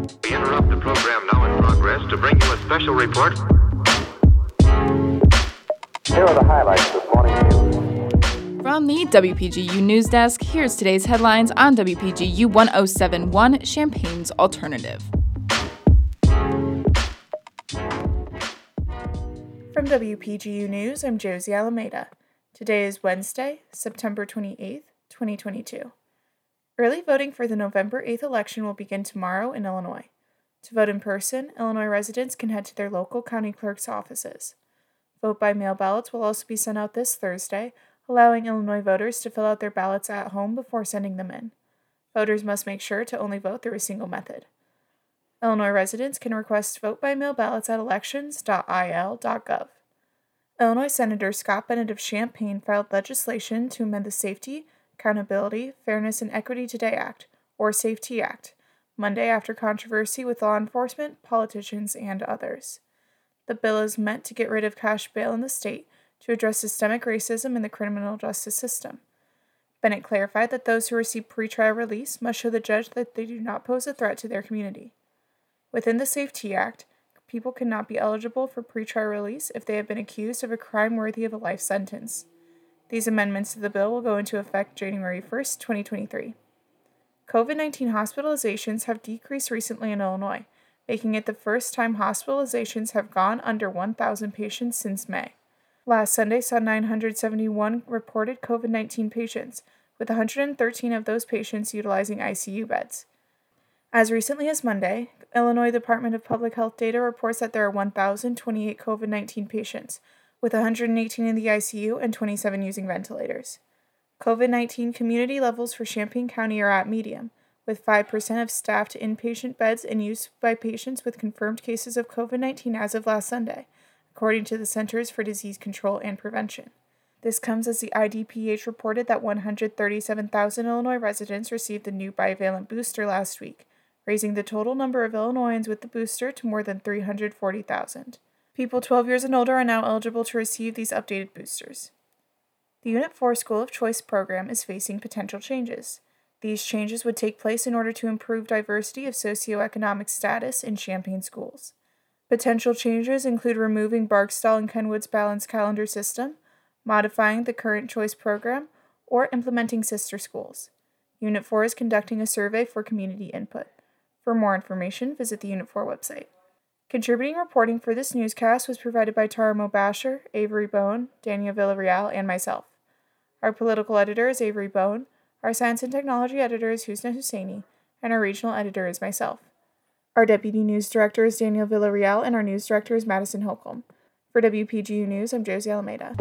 We interrupt the program now in progress to bring you a special report. Here are the highlights this morning's news. From the WPGU News Desk, here's today's headlines on WPGU 1071 Champaign's Alternative. From WPGU News, I'm Josie Alameda. Today is Wednesday, September 28th, 2022. Early voting for the November 8th election will begin tomorrow in Illinois. To vote in person, Illinois residents can head to their local county clerk's offices. Vote by mail ballots will also be sent out this Thursday, allowing Illinois voters to fill out their ballots at home before sending them in. Voters must make sure to only vote through a single method. Illinois residents can request vote by mail ballots at elections.il.gov. Illinois Senator Scott Bennett of Champaign filed legislation to amend the Safety, Accountability, Fairness, and Equity Today Act, or SAFE-T Act, Monday after controversy with law enforcement, politicians, and others. The bill is meant to get rid of cash bail in the state to address systemic racism in the criminal justice system. Bennett clarified that those who receive pretrial release must show the judge that they do not pose a threat to their community. Within the SAFE-T Act, people cannot be eligible for pretrial release if they have been accused of a crime worthy of a life sentence. These amendments to the bill will go into effect January 1, 2023. COVID 19 hospitalizations have decreased recently in Illinois, making it the first time hospitalizations have gone under 1,000 patients since May. Last Sunday saw 971 reported COVID 19 patients, with 113 of those patients utilizing ICU beds. As recently as Monday, Illinois Department of Public Health data reports that there are 1,028 COVID 19 patients, with 118 in the ICU and 27 using ventilators. COVID 19 community levels for Champaign County are at medium, with 5% of staffed inpatient beds in use by patients with confirmed cases of COVID 19 as of last Sunday, according to the Centers for Disease Control and Prevention. This comes as the IDPH reported that 137,000 Illinois residents received the new bivalent booster last week, raising the total number of Illinoisans with the booster to more than 340,000. People 12 years and older are now eligible to receive these updated boosters. The Unit 4 School of Choice program is facing potential changes. These changes would take place in order to improve diversity of socioeconomic status in Champaign schools. Potential changes include removing Barkstall and Kenwood's balanced calendar system, modifying the current choice program, or implementing sister schools. Unit 4 is conducting a survey for community input. For more information, visit the Unit 4 website. Contributing reporting for this newscast was provided by Tara Mobasher, Avery Bone, Daniel Villarreal, and myself. Our political editor is Avery Bone, our science and technology editor is Husna Husseini, and our regional editor is myself. Our deputy news director is Daniel Villarreal, and our news director is Madison Holcomb. For WPGU News, I'm Josie Alameda.